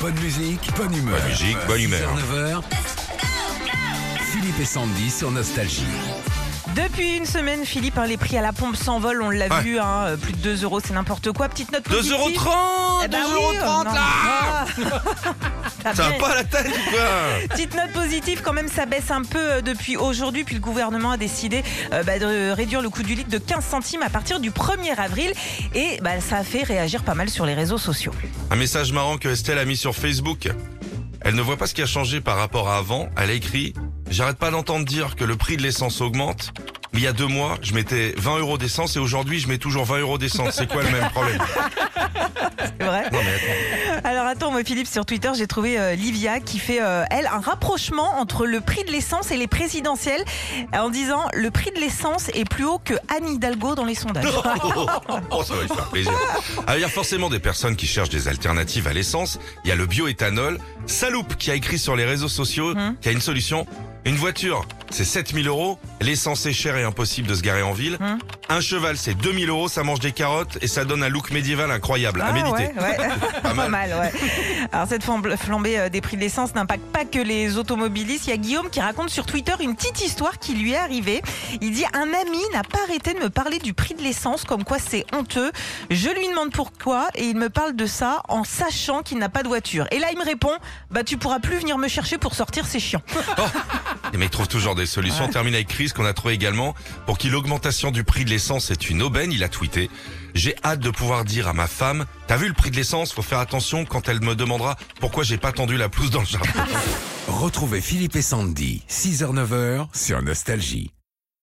Bonne musique, bonne humeur. Bonne musique, bonne humeur. 9h. Philippe et Sandy sur Nostalgie. Depuis une semaine, Philippe, hein, les prix à la pompe s'envolent, on l'a Ouais. vu, hein, euh, plus de 2 euros, c'est n'importe quoi. Petite note positive. 2,30€ Eh ben 2,30€ oui, là non. T'as Ça va bien- pas à la tête ou quoi Petite note positive, quand même, ça baisse un peu euh, depuis aujourd'hui, puis le gouvernement a décidé euh, bah, de réduire le coût du litre de 15 centimes à partir du 1er avril. Et bah, ça a fait réagir pas mal sur les réseaux sociaux. Un message marrant que Estelle a mis sur Facebook. Elle ne voit pas ce qui a changé par rapport à avant. Elle a écrit J'arrête pas d'entendre dire que le prix de l'essence augmente. Mais il y a deux mois, je mettais 20 euros d'essence et aujourd'hui, je mets toujours 20 euros d'essence. C'est quoi le même problème C'est vrai Non mais attends. Alors attends, moi Philippe, sur Twitter, j'ai trouvé euh, Livia qui fait, euh, elle, un rapprochement entre le prix de l'essence et les présidentielles en disant le prix de l'essence est plus haut que Anne Hidalgo dans les sondages. Oh, ça va lui faire plaisir. Ah, il y a forcément des personnes qui cherchent des alternatives à l'essence. Il y a le bioéthanol. Saloupe qui a écrit sur les réseaux sociaux Hum. qu'il y a une solution. Une voiture, c'est 7000 euros. L'essence est chère et impossible de se garer en ville. Hum. Un cheval, c'est 2000 euros. Ça mange des carottes et ça donne un look médiéval incroyable. à Ah, méditer. ouais, ouais. Mal. mal, ouais. Alors cette flambée euh, des prix de l'essence n'impacte pas que les automobilistes. Il y a Guillaume qui raconte sur Twitter une petite histoire qui lui est arrivée. Il dit un ami n'a pas arrêté de me parler du prix de l'essence, comme quoi c'est honteux. Je lui demande pourquoi et il me parle de ça en sachant qu'il n'a pas de voiture. Et là il me répond bah tu pourras plus venir me chercher pour sortir, c'est chiant. Les mecs trouvent toujours des solutions. On termine avec Chris qu'on a trouvé également. Pour qui l'augmentation du prix de l'essence est une aubaine, il a tweeté. J'ai hâte de pouvoir dire à ma femme, t'as vu le prix de l'essence, faut faire attention quand elle me demandera pourquoi j'ai pas tendu la pelouse dans le jardin. Retrouvez Philippe et Sandy, 6h-9h sur Nostalgie.